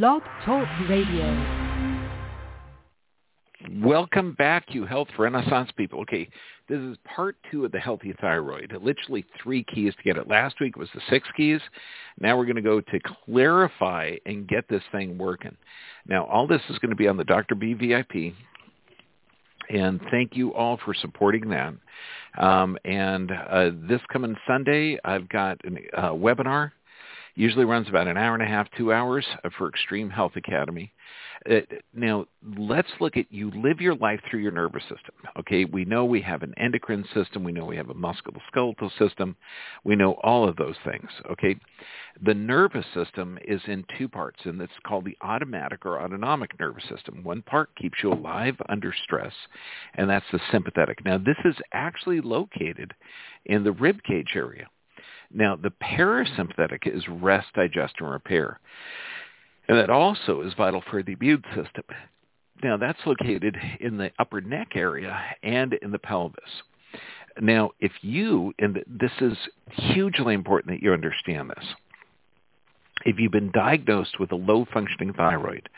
Blog Talk Radio. Welcome back, you health renaissance people. Okay, this is part two of the healthy thyroid. Literally three keys to get it. Last week was the six keys. Now we're going to go to clarify and get this thing working. Now, all this is going to be on the Dr. B VIP. And thank you all for supporting that. Um, and uh, this coming Sunday, I've got a uh, webinar. Usually runs about an hour and a half, two hours for Extreme Health Academy. Uh, now, let's look at you live your life through your nervous system. Okay, we know we have an endocrine system. We know we have a musculoskeletal system. We know all of those things. Okay, the nervous system is in two parts, and it's called the automatic or autonomic nervous system. One part keeps you alive under stress, and that's the sympathetic. Now, this is actually located in the rib cage area. Now, the parasympathetic is rest, digest, and repair. And that also is vital for the immune system. Now, that's located in the upper neck area and in the pelvis. Now, if you, and this is hugely important that you understand this, if you've been diagnosed with a low functioning thyroid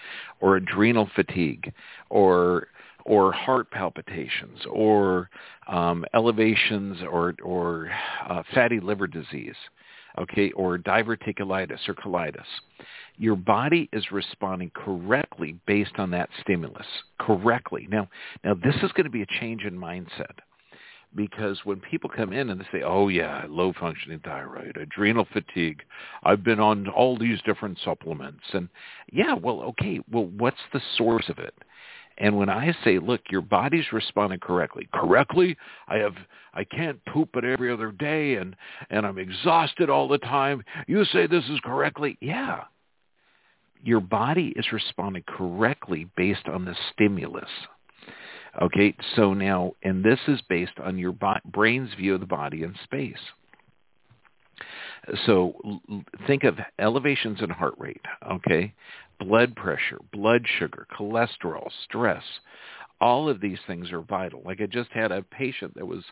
or adrenal fatigue or or heart palpitations or um, elevations or or uh, fatty liver disease, okay, or diverticulitis or colitis, your body is responding correctly based on that stimulus. Correctly. Now, now this is going to be a change in mindset because when people come in and they say, "Oh yeah, low functioning thyroid, adrenal fatigue, I've been on all these different supplements," and yeah, well, okay, well, what's the source of it? And when I say, look, your body's responding correctly. Correctly? I have I can't poop it every other day and and I'm exhausted all the time. You say this is correctly? Yeah your body is responding correctly based on the stimulus. Okay, so now, and this is based on your brain's view of the body in space. So think of elevations in heart rate, okay, blood pressure, blood sugar, cholesterol, stress. All of these things are vital. Like I just had a patient that was,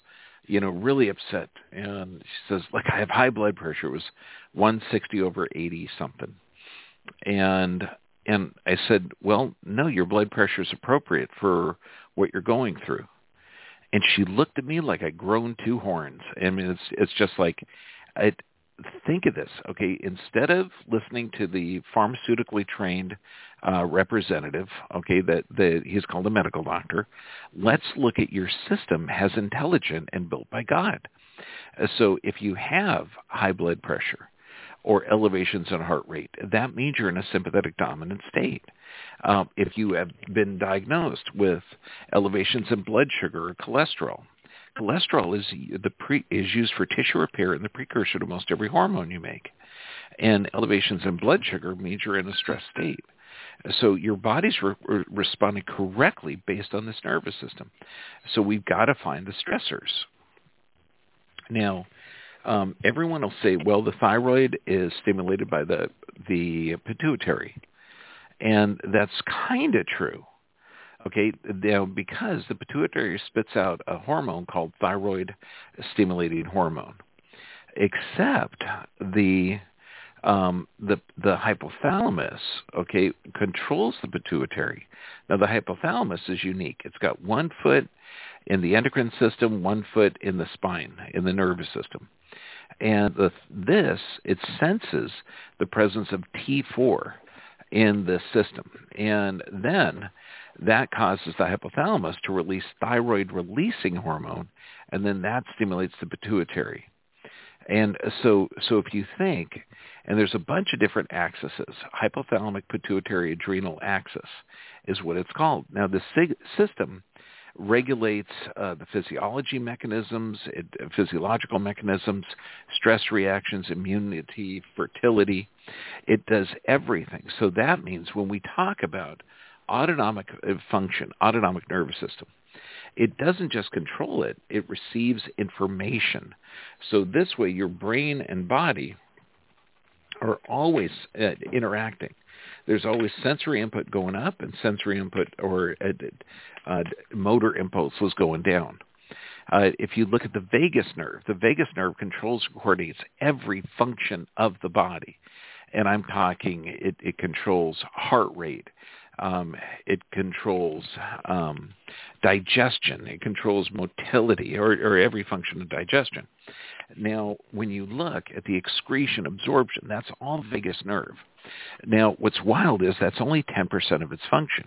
you know, really upset, and she says, like I have high blood pressure. It was 160 over 80 something and and I said, well, no, your blood pressure is appropriate for what you're going through. And she looked at me like I'd grown two horns. I mean, it's it's just like, I think of this, okay? Instead of listening to the pharmaceutically trained uh, representative, okay, that that he's called a medical doctor, let's look at your system as intelligent and built by God. So if you have high blood pressure, or elevations in heart rate. That means you're in a sympathetic dominant state. Um, if you have been diagnosed with elevations in blood sugar or cholesterol, cholesterol is the pre, is used for tissue repair and the precursor to most every hormone you make. And elevations in blood sugar means you're in a stress state. So your body's re- re- responding correctly based on this nervous system. So we've got to find the stressors. Now, um, everyone will say, well, the thyroid is stimulated by the the pituitary, and that's kind of true. Okay, now because the pituitary spits out a hormone called thyroid stimulating hormone, except the um, the the hypothalamus, okay, controls the pituitary. Now the hypothalamus is unique. It's got one foot in the endocrine system, one foot in the spine, in the nervous system. And the, this, it senses the presence of T4 in the system. And then that causes the hypothalamus to release thyroid releasing hormone, and then that stimulates the pituitary. And so, so if you think, and there's a bunch of different axes, hypothalamic pituitary adrenal axis is what it's called. Now, the sig- system regulates uh, the physiology mechanisms, it, uh, physiological mechanisms, stress reactions, immunity, fertility. It does everything. So that means when we talk about autonomic uh, function, autonomic nervous system, it doesn't just control it, it receives information. So this way your brain and body are always uh, interacting there's always sensory input going up and sensory input or uh, uh, motor impulse was going down. Uh, if you look at the vagus nerve, the vagus nerve controls and coordinates every function of the body. and I'm talking it, it controls heart rate, um, it controls um, digestion, it controls motility, or, or every function of digestion. Now, when you look at the excretion absorption, that's all vagus nerve. Now, what's wild is that's only 10% of its function.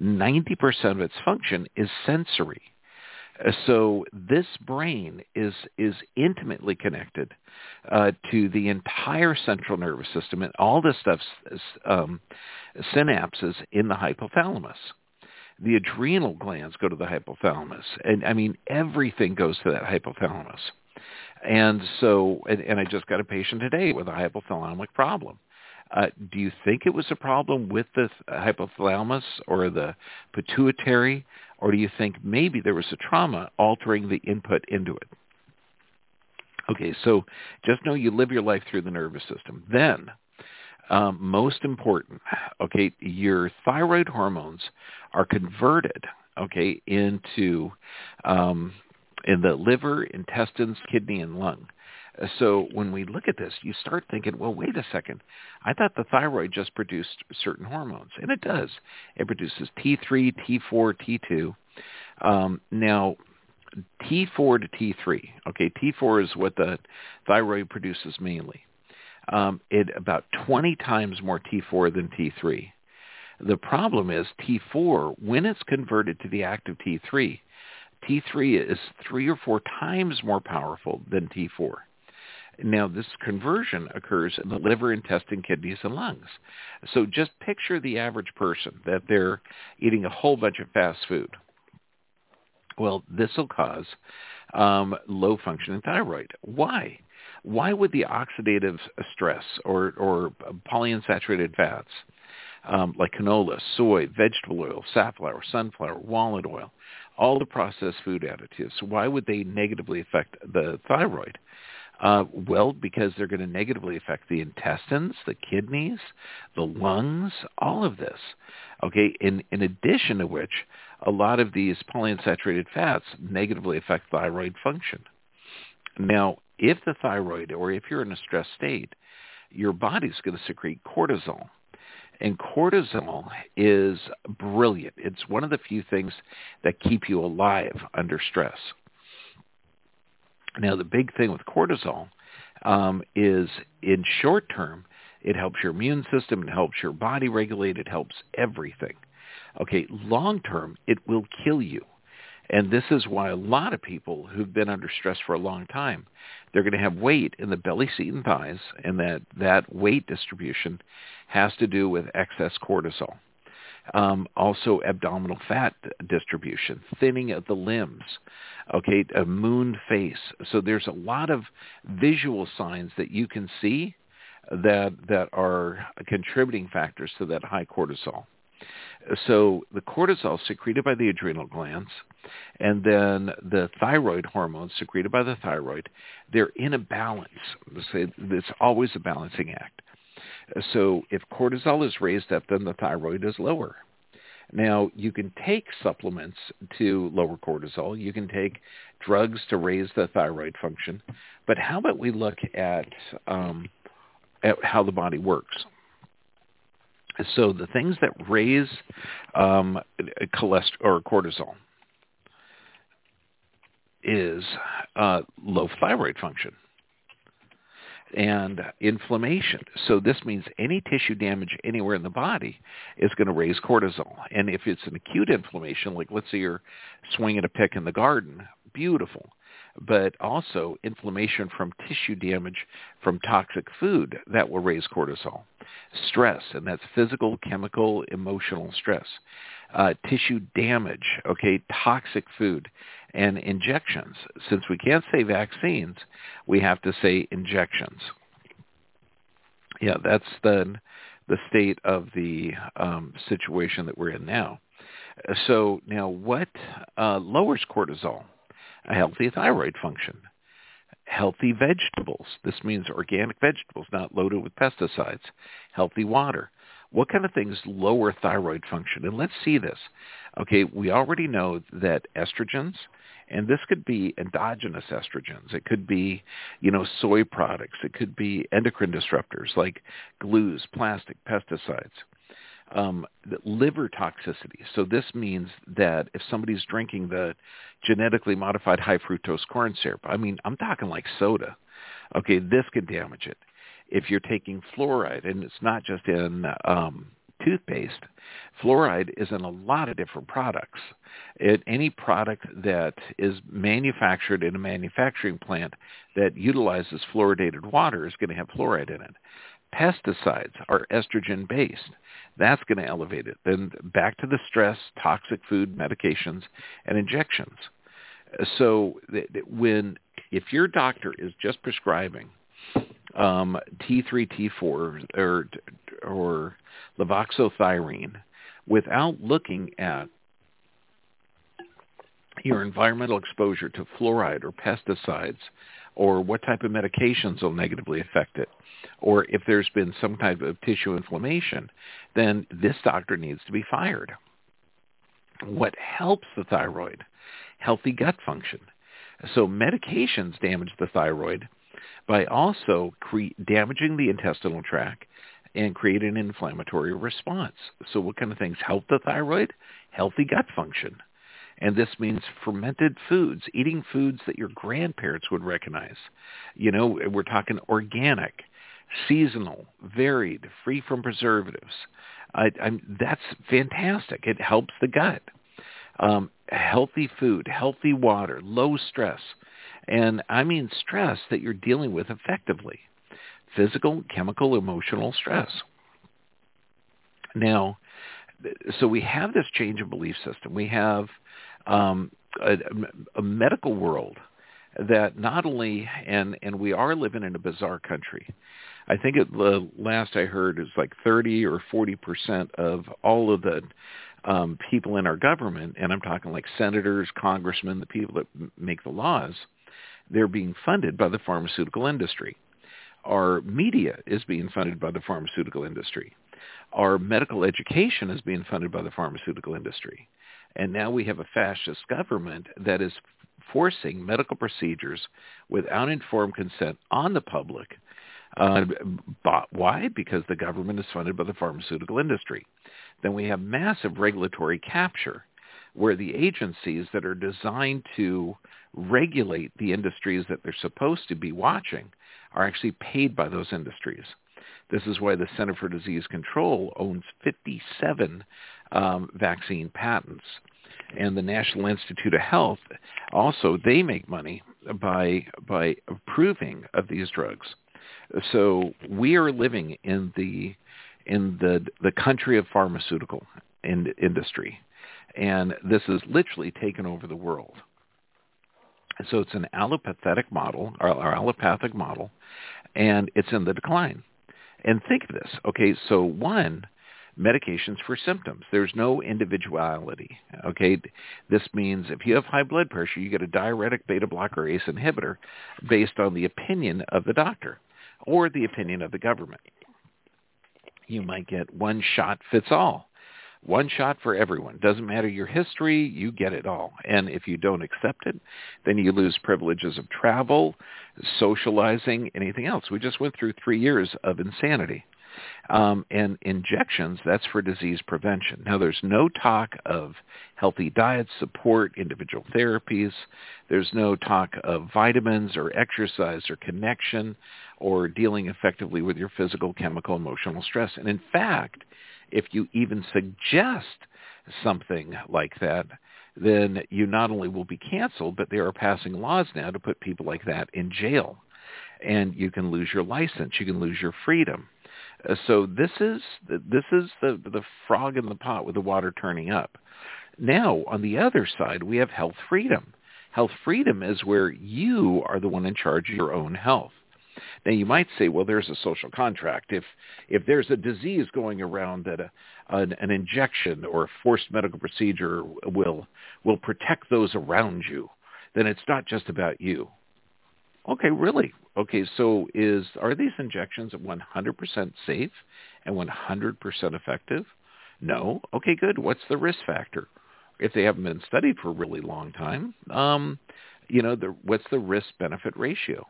90% of its function is sensory. So this brain is is intimately connected uh, to the entire central nervous system and all this stuff um, synapses in the hypothalamus. The adrenal glands go to the hypothalamus, and I mean everything goes to that hypothalamus. And so, and, and I just got a patient today with a hypothalamic problem. Uh, do you think it was a problem with the hypothalamus or the pituitary, or do you think maybe there was a trauma altering the input into it? Okay, so just know you live your life through the nervous system. Then, um, most important, okay, your thyroid hormones are converted, okay, into um, in the liver, intestines, kidney, and lung. So when we look at this, you start thinking, well, wait a second. I thought the thyroid just produced certain hormones, and it does. It produces T3, T4, T2. Um, now, T4 to T3. Okay, T4 is what the thyroid produces mainly. Um, it about 20 times more T4 than T3. The problem is T4, when it's converted to the active T3, T3 is three or four times more powerful than T4. Now, this conversion occurs in the liver, intestine, kidneys, and lungs. So just picture the average person that they're eating a whole bunch of fast food. Well, this will cause um, low functioning thyroid. Why? Why would the oxidative stress or, or polyunsaturated fats um, like canola, soy, vegetable oil, safflower, sunflower, walnut oil, all the processed food additives, why would they negatively affect the thyroid? Uh, well, because they're going to negatively affect the intestines, the kidneys, the lungs, all of this. Okay, in, in addition to which, a lot of these polyunsaturated fats negatively affect thyroid function. Now, if the thyroid, or if you're in a stress state, your body's going to secrete cortisol. And cortisol is brilliant. It's one of the few things that keep you alive under stress. Now, the big thing with cortisol um, is in short term, it helps your immune system, it helps your body regulate, it helps everything. Okay, long term, it will kill you. And this is why a lot of people who've been under stress for a long time, they're going to have weight in the belly, seat, and thighs, and that, that weight distribution has to do with excess cortisol. Um, also abdominal fat distribution, thinning of the limbs, okay, a moon face. So there's a lot of visual signs that you can see that that are contributing factors to that high cortisol. So the cortisol secreted by the adrenal glands and then the thyroid hormones secreted by the thyroid, they're in a balance. It's always a balancing act. So if cortisol is raised up, then the thyroid is lower. Now, you can take supplements to lower cortisol. You can take drugs to raise the thyroid function. But how about we look at, um, at how the body works? So the things that raise um, cholesterol or cortisol is uh, low thyroid function and inflammation. So this means any tissue damage anywhere in the body is going to raise cortisol. And if it's an acute inflammation, like let's say you're swinging a pick in the garden, beautiful. But also inflammation from tissue damage from toxic food, that will raise cortisol. Stress, and that's physical, chemical, emotional stress. Uh, tissue damage, okay, toxic food, and injections. Since we can't say vaccines, we have to say injections. Yeah, that's the the state of the um, situation that we're in now. So now, what uh, lowers cortisol? A healthy thyroid function. Healthy vegetables. This means organic vegetables, not loaded with pesticides. Healthy water. What kind of things lower thyroid function? And let's see this. Okay, we already know that estrogens And this could be endogenous estrogens. It could be, you know, soy products. It could be endocrine disruptors like glues, plastic, pesticides. Um, liver toxicity. So this means that if somebody's drinking the genetically modified high fructose corn syrup, I mean, I'm talking like soda. Okay, this could damage it. If you're taking fluoride, and it's not just in um, toothpaste, fluoride is in a lot of different products. It, any product that is manufactured in a manufacturing plant that utilizes fluoridated water is going to have fluoride in it. Pesticides are estrogen based. That's going to elevate it. Then back to the stress, toxic food, medications, and injections. So when if your doctor is just prescribing um, T3, T4, or or without looking at your environmental exposure to fluoride or pesticides or what type of medications will negatively affect it or if there's been some type of tissue inflammation, then this doctor needs to be fired. What helps the thyroid? Healthy gut function. So medications damage the thyroid by also cre- damaging the intestinal tract and create an inflammatory response. So what kind of things help the thyroid? Healthy gut function. And this means fermented foods, eating foods that your grandparents would recognize. You know, we're talking organic, seasonal, varied, free from preservatives. I, that's fantastic. It helps the gut. Um, healthy food, healthy water, low stress. And I mean stress that you're dealing with effectively. Physical, chemical, emotional stress. Now, so we have this change of belief system. We have um, a, a medical world that not only, and, and we are living in a bizarre country. I think it, the last I heard is like 30 or 40 percent of all of the um, people in our government, and I'm talking like senators, congressmen, the people that make the laws, they're being funded by the pharmaceutical industry. Our media is being funded by the pharmaceutical industry. Our medical education is being funded by the pharmaceutical industry. And now we have a fascist government that is forcing medical procedures without informed consent on the public. Uh, why? Because the government is funded by the pharmaceutical industry. Then we have massive regulatory capture where the agencies that are designed to regulate the industries that they're supposed to be watching are actually paid by those industries. This is why the Center for Disease Control owns 57 um, vaccine patents. And the National Institute of Health also they make money by by approving of these drugs. So we are living in the in the the country of pharmaceutical in, industry, and this has literally taken over the world. So it's an allopathic model, or, or allopathic model, and it's in the decline. And think of this. Okay, so one, medications for symptoms. There's no individuality. Okay, this means if you have high blood pressure, you get a diuretic beta blocker ACE inhibitor based on the opinion of the doctor or the opinion of the government. You might get one shot fits all. One shot for everyone. Doesn't matter your history, you get it all. And if you don't accept it, then you lose privileges of travel, socializing, anything else. We just went through three years of insanity. Um, and injections, that's for disease prevention. Now, there's no talk of healthy diet support, individual therapies. There's no talk of vitamins or exercise or connection or dealing effectively with your physical, chemical, emotional stress. And in fact, if you even suggest something like that, then you not only will be canceled, but they are passing laws now to put people like that in jail. And you can lose your license. You can lose your freedom. Uh, so this is this is the the frog in the pot with the water turning up. Now, on the other side, we have health freedom. Health freedom is where you are the one in charge of your own health. Now you might say, well, there's a social contract. If if there's a disease going around that a, an, an injection or a forced medical procedure will will protect those around you, then it's not just about you. Okay, really? Okay, so is are these injections 100% safe and 100% effective? No. Okay, good. What's the risk factor? if they haven't been studied for a really long time, um, you know, the, what's the risk-benefit ratio?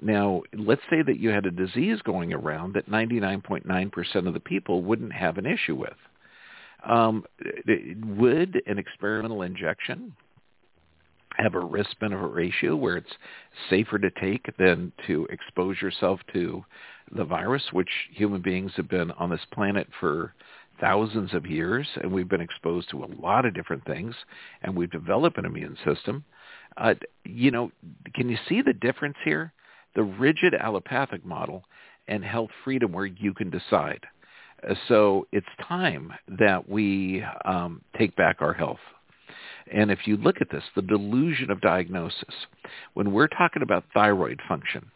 Now, let's say that you had a disease going around that 99.9% of the people wouldn't have an issue with. Um, would an experimental injection have a risk-benefit ratio where it's safer to take than to expose yourself to the virus, which human beings have been on this planet for thousands of years, and we've been exposed to a lot of different things, and we've developed an immune system. Uh, you know, can you see the difference here? The rigid allopathic model and health freedom where you can decide. Uh, so it's time that we um, take back our health. And if you look at this, the delusion of diagnosis, when we're talking about thyroid function,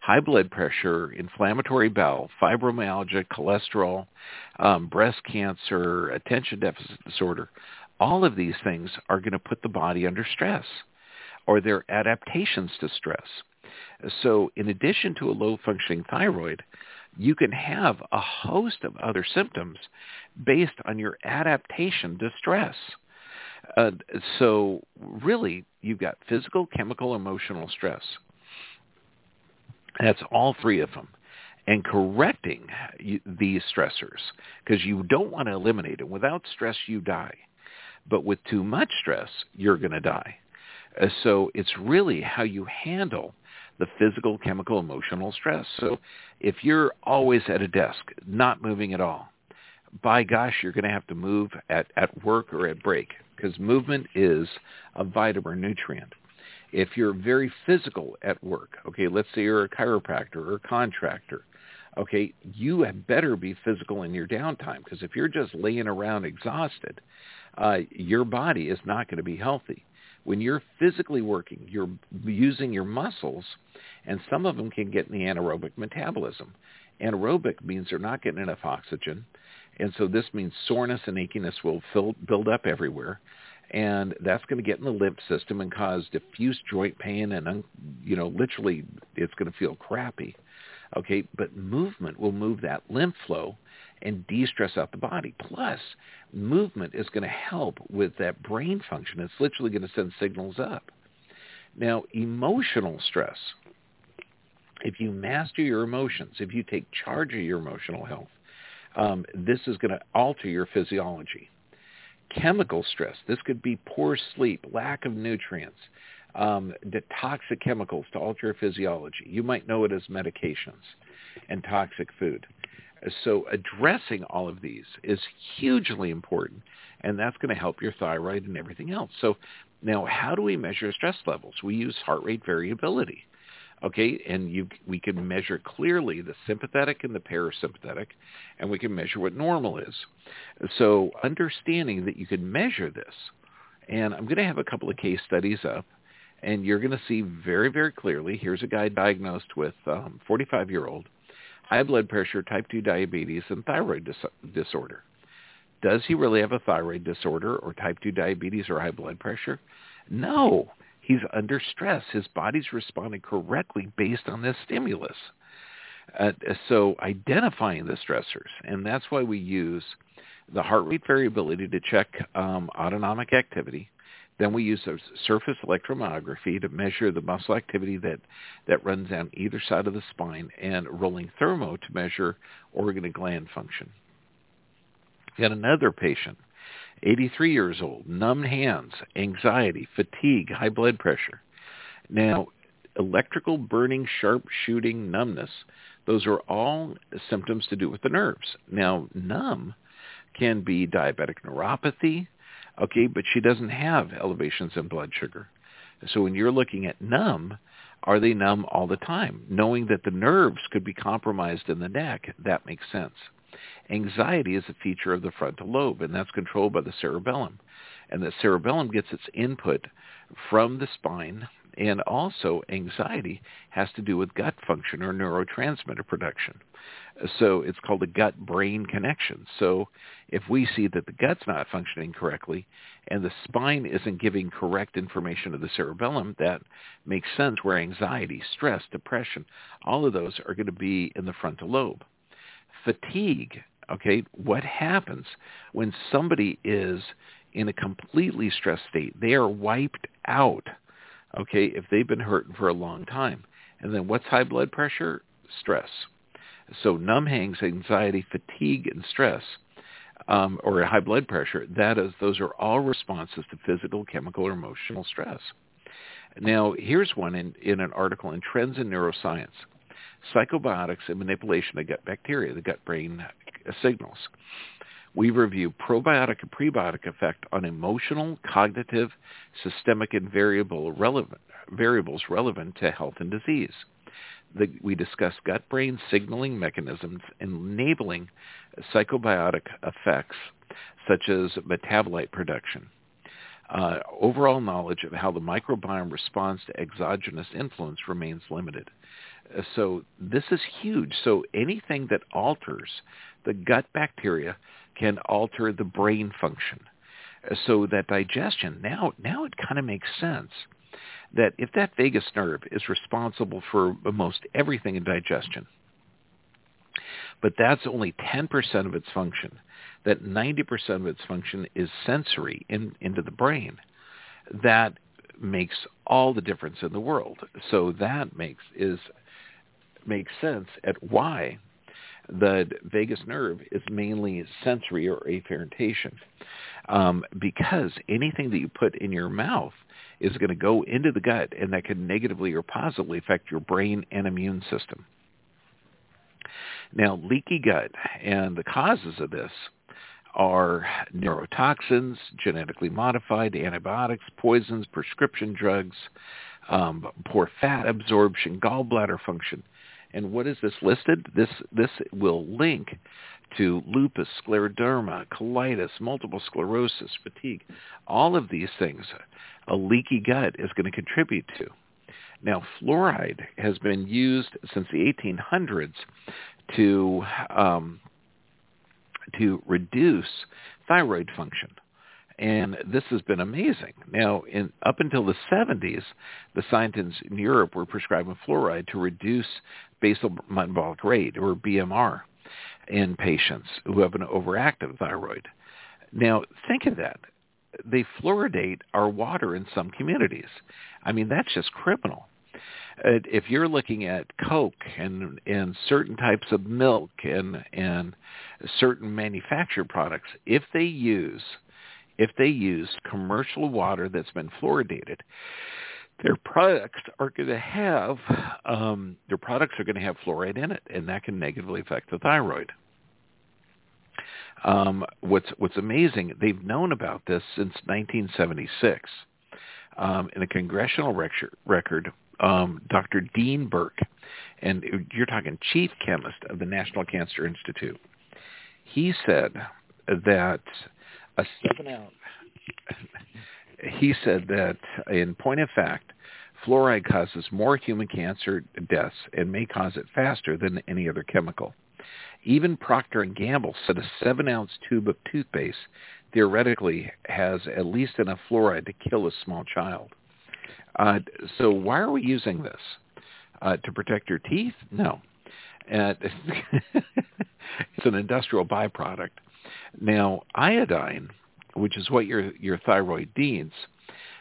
high blood pressure, inflammatory bowel, fibromyalgia, cholesterol, um, breast cancer, attention deficit disorder, all of these things are going to put the body under stress or they're adaptations to stress. So in addition to a low-functioning thyroid, you can have a host of other symptoms based on your adaptation to stress. Uh, so really, you've got physical, chemical, emotional stress. That's all three of them. And correcting these stressors, because you don't want to eliminate it. Without stress, you die. But with too much stress, you're going to die. Uh, so it's really how you handle the physical, chemical, emotional stress. So if you're always at a desk, not moving at all, by gosh, you're going to have to move at, at work or at break because movement is a vitamin nutrient if you're very physical at work, okay, let's say you're a chiropractor or a contractor, okay, you had better be physical in your downtime because if you're just laying around exhausted, uh, your body is not going to be healthy. When you're physically working, you're using your muscles, and some of them can get in the anaerobic metabolism. Anaerobic means they're not getting enough oxygen, and so this means soreness and achiness will fill, build up everywhere. And that's going to get in the lymph system and cause diffuse joint pain and you know literally it's going to feel crappy. Okay but movement will move that lymph flow and de-stress out the body. Plus movement is going to help with that brain function. It's literally going to send signals up. Now emotional stress. If you master your emotions if you take charge of your emotional health um, this is going to alter your physiology chemical stress. This could be poor sleep, lack of nutrients, um, toxic chemicals to alter your physiology. You might know it as medications and toxic food. So addressing all of these is hugely important, and that's going to help your thyroid and everything else. So now how do we measure stress levels? We use heart rate variability. Okay, and you, we can measure clearly the sympathetic and the parasympathetic, and we can measure what normal is. So understanding that you can measure this, and I'm going to have a couple of case studies up, and you're going to see very, very clearly, here's a guy diagnosed with um, 45-year-old, high blood pressure, type 2 diabetes, and thyroid dis- disorder. Does he really have a thyroid disorder or type 2 diabetes or high blood pressure? No. He's under stress. His body's responding correctly based on this stimulus. Uh, so identifying the stressors, and that's why we use the heart rate variability to check um, autonomic activity. Then we use a surface electromyography to measure the muscle activity that, that runs down either side of the spine and rolling thermo to measure organ and gland function. Got another patient 83 years old, numb hands, anxiety, fatigue, high blood pressure. Now, electrical burning, sharp shooting, numbness, those are all symptoms to do with the nerves. Now, numb can be diabetic neuropathy, okay, but she doesn't have elevations in blood sugar. So when you're looking at numb, are they numb all the time? Knowing that the nerves could be compromised in the neck, that makes sense. Anxiety is a feature of the frontal lobe, and that's controlled by the cerebellum. And the cerebellum gets its input from the spine, and also anxiety has to do with gut function or neurotransmitter production. So it's called a gut-brain connection. So if we see that the gut's not functioning correctly and the spine isn't giving correct information to the cerebellum, that makes sense where anxiety, stress, depression, all of those are going to be in the frontal lobe. Fatigue Okay, what happens when somebody is in a completely stressed state. They are wiped out, okay, if they've been hurting for a long time. And then what's high blood pressure? Stress. So numbhangs, anxiety, fatigue, and stress, um, or high blood pressure, that is, those are all responses to physical, chemical, or emotional stress. Now, here's one in, in an article in Trends in Neuroscience. Psychobiotics and manipulation of gut bacteria, the gut-brain signals. We review probiotic and prebiotic effect on emotional, cognitive, systemic, and variable relevant, variables relevant to health and disease. The, we discuss gut-brain signaling mechanisms enabling psychobiotic effects such as metabolite production. Uh, overall knowledge of how the microbiome responds to exogenous influence remains limited. So this is huge. So anything that alters the gut bacteria can alter the brain function. So that digestion, now, now it kind of makes sense that if that vagus nerve is responsible for most everything in digestion, but that's only 10% of its function, that 90% of its function is sensory in, into the brain, that makes all the difference in the world. So that makes is makes sense at why the vagus nerve is mainly sensory or afferentation. Um, because anything that you put in your mouth is going to go into the gut and that can negatively or positively affect your brain and immune system. Now, leaky gut and the causes of this are neurotoxins, genetically modified antibiotics, poisons, prescription drugs, um, poor fat absorption, gallbladder function. And what is this listed? This this will link to lupus, scleroderma, colitis, multiple sclerosis, fatigue. All of these things a leaky gut is going to contribute to. Now, fluoride has been used since the 1800s to um, to reduce thyroid function. And this has been amazing. Now, in, up until the 70s, the scientists in Europe were prescribing fluoride to reduce basal metabolic rate, or BMR, in patients who have an overactive thyroid. Now, think of that. They fluoridate our water in some communities. I mean, that's just criminal uh, if you're looking at Coke and and certain types of milk and and certain manufactured products, if they use if they use commercial water that's been fluoridated, their products are going to have um, their products are going to have fluoride in it, and that can negatively affect the thyroid. Um, what's what's amazing, they've known about this since 1976. Um, in a congressional record, um, Dr. Dean Burke, and you're talking chief chemist of the National Cancer Institute. He said that a seven ounce. he said that in point of fact, fluoride causes more human cancer deaths and may cause it faster than any other chemical. Even Procter & Gamble said a seven-ounce tube of toothpaste theoretically has at least enough fluoride to kill a small child. Uh, so why are we using this? Uh, to protect your teeth? No. Uh, it's an industrial byproduct. Now, iodine, which is what your, your thyroid needs,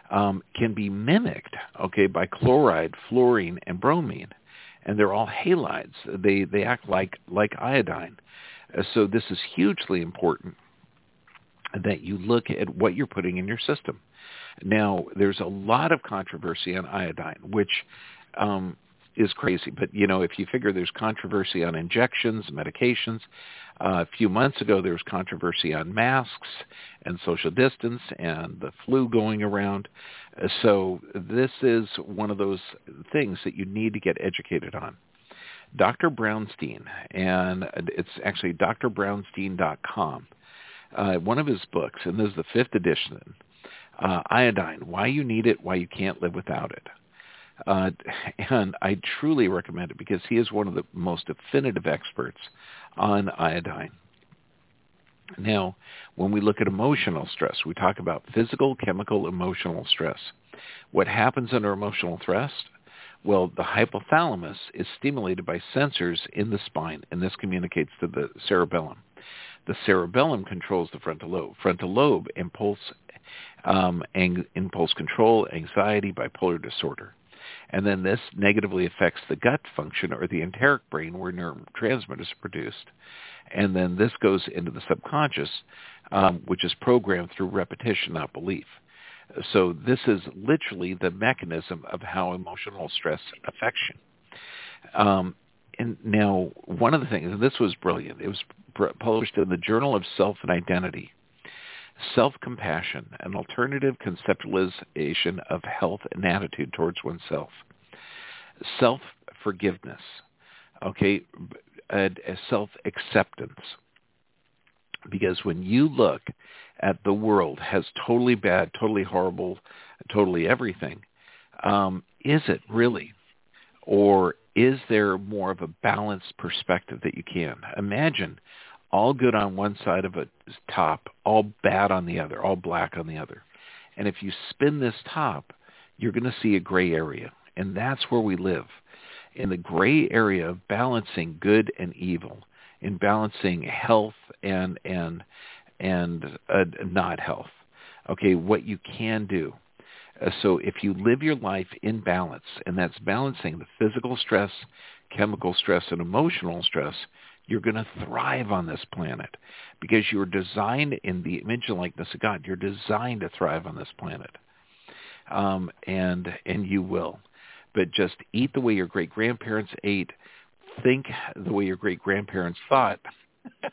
um, can be mimicked, okay, by chloride, fluorine, and bromine. And they're all halides. They, they act like, like iodine. Uh, so this is hugely important that you look at what you're putting in your system. Now, there's a lot of controversy on iodine, which um, is crazy. But, you know, if you figure there's controversy on injections, medications, uh, a few months ago there was controversy on masks and social distance and the flu going around. Uh, so this is one of those things that you need to get educated on. Dr. Brownstein, and it's actually drbrownstein.com. Uh, one of his books, and this is the fifth edition, uh, iodine, why you need it, why you can't live without it. Uh, and I truly recommend it because he is one of the most definitive experts on iodine. Now, when we look at emotional stress, we talk about physical, chemical, emotional stress. What happens under emotional stress? Well, the hypothalamus is stimulated by sensors in the spine, and this communicates to the cerebellum. The cerebellum controls the frontal lobe. Frontal lobe impulse, um, ang- impulse control, anxiety, bipolar disorder. And then this negatively affects the gut function or the enteric brain where neurotransmitters are produced. And then this goes into the subconscious, um, which is programmed through repetition, not belief. So this is literally the mechanism of how emotional stress affects you. Um, and now, one of the things, and this was brilliant, it was published in the Journal of Self and Identity. Self-compassion, an alternative conceptualization of health and attitude towards oneself. Self-forgiveness, okay, a, a self-acceptance. Because when you look at the world as totally bad, totally horrible, totally everything, um, is it really? Or is there more of a balanced perspective that you can? Imagine all good on one side of a top, all bad on the other, all black on the other. And if you spin this top, you're going to see a gray area. And that's where we live, in the gray area of balancing good and evil, in balancing health and and and uh, not health. Okay, what you can do. Uh, so if you live your life in balance, and that's balancing the physical stress, chemical stress, and emotional stress, you're going to thrive on this planet because you're designed in the image and likeness of God. You're designed to thrive on this planet, um, and and you will. But just eat the way your great grandparents ate. Think the way your great grandparents thought.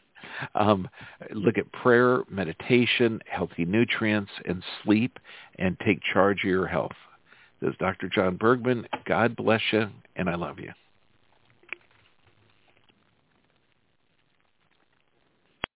Um, look at prayer, meditation, healthy nutrients, and sleep, and take charge of your health. This is Dr. John Bergman. God bless you, and I love you.